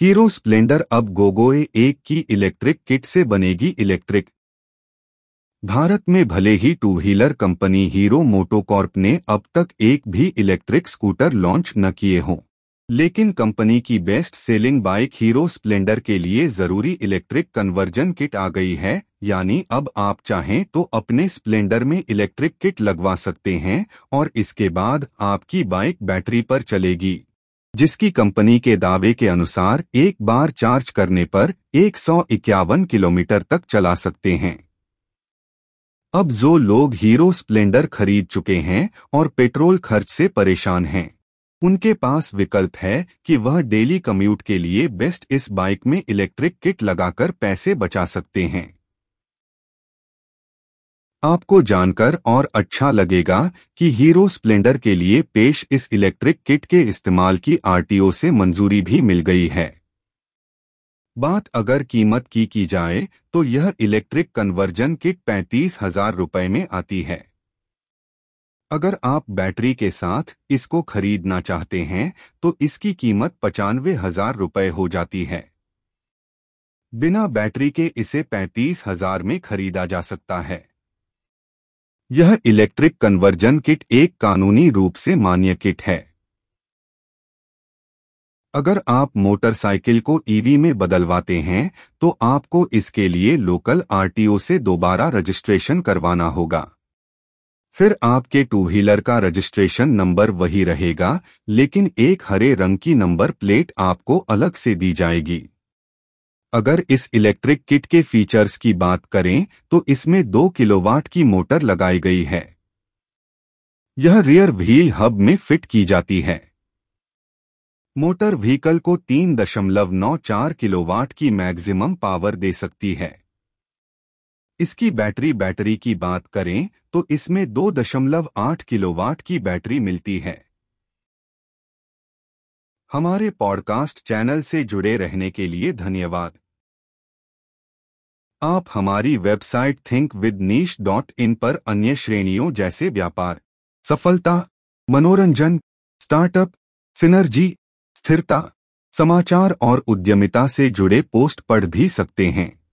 Hero Splendor अब गोगोए एक की इलेक्ट्रिक किट से बनेगी इलेक्ट्रिक। भारत में भले ही two wheeler company Hero MotoCorp ने अब तक एक भी इलेक्ट्रिक स्कूटर लॉन्च न किए हों, लेकिन कंपनी की best selling bike Hero Splendor के लिए ज़रूरी इलेक्ट्रिक कन्वर्जन किट आ गई है, यानी अब आप चाहें तो अपने स्प्लेंडर में इलेक्ट्रिक किट लगवा सकते हैं, और इसके बाद आपकी बाइक बैटरी पर चलेगी। जिसकी कंपनी के दावे के अनुसार एक बार चार्ज करने पर एक सौ इक्यावन किलोमीटर तक चला सकते हैं। अब जो लोग हीरो स्प्लेंडर खरीद चुके हैं और पेट्रोल खर्च से परेशान हैं, उनके पास विकल्प है कि वह डेली कम्यूट के लिए बेस्ट इस बाइक में इलेक्ट्रिक किट लगाकर पैसे बचा सकते हैं। आपको जानकर और अच्छा लगेगा कि हीरो स्प्लेंडर के लिए पेश इस इलेक्ट्रिक किट के इस्तेमाल की आरटीओ से मंजूरी भी मिल गई है। बात अगर कीमत की की जाए तो यह इलेक्ट्रिक कन्वर्जन किट पैंतीस हज़ार रुपए में आती है। अगर आप बैटरी के साथ इसको खरीदना चाहते हैं तो इसकी कीमत पचानवे हज़ार रुपए हो जाती है। बिना बैटरी के इसे पैंतीस हज़ार में खरीदा जा सकता है। यह इलेक्ट्रिक कन्वर्जन किट एक कानूनी रूप से मान्य किट है। अगर आप मोटरसाइकिल को ईवी में बदलवाते हैं तो आपको इसके लिए लोकल आरटीओ से दोबारा रजिस्ट्रेशन करवाना होगा। फिर आपके टू व्हीलर का रजिस्ट्रेशन नंबर वही रहेगा, लेकिन एक हरे रंग की नंबर प्लेट आपको अलग से दी जाएगी। अगर इस इलेक्ट्रिक किट के फीचर्स की बात करें तो इसमें दो किलोवाट की मोटर लगाई गई है। यह रियर व्हील हब में फिट की जाती है। मोटर व्हीकल को तीन दशमलव नौ चार किलोवाट की मैक्सिमम पावर दे सकती है। इसकी बैटरी बैटरी की बात करें तो इसमें दो दशमलव आठ किलोवाट की बैटरी मिलती है। हमारे पॉडकास्ट चैनल से जुड़े रहने के लिए धन्यवाद। आप हमारी website think with niche dot in पर अन्य श्रेणियों जैसे व्यापार, सफलता, मनोरंजन, स्टार्टअप, सिनर्जी, स्थिरता, समाचार और उद्यमिता से जुड़े पोस्ट पढ़ भी सकते हैं।